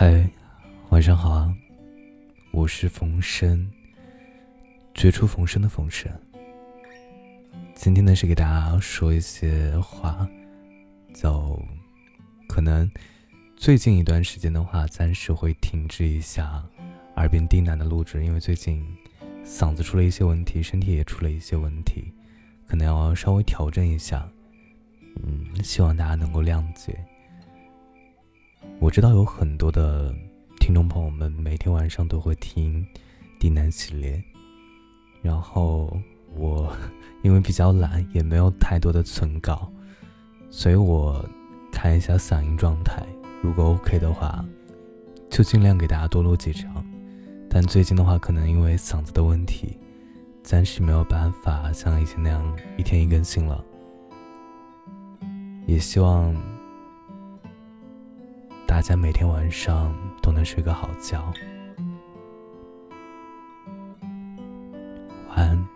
嗨，晚上好啊！我是冯生，绝处逢生的冯生。今天呢是给大家说一些话，就可能最近一段时间的话，暂时会停止一下耳边低喃的录制，因为最近嗓子出了一些问题，身体也出了一些问题，可能要稍微调整一下。嗯，希望大家能够谅解。我知道有很多的听众朋友们每天晚上都会听地南系列，然后我因为比较懒，也没有太多的存稿，所以我看一下嗓音状态，如果 OK 的话，就尽量给大家多录几场。但最近的话，可能因为嗓子的问题，暂时没有办法像以前那样一天一更新了。也希望。大家每天晚上都能睡个好觉，晚安。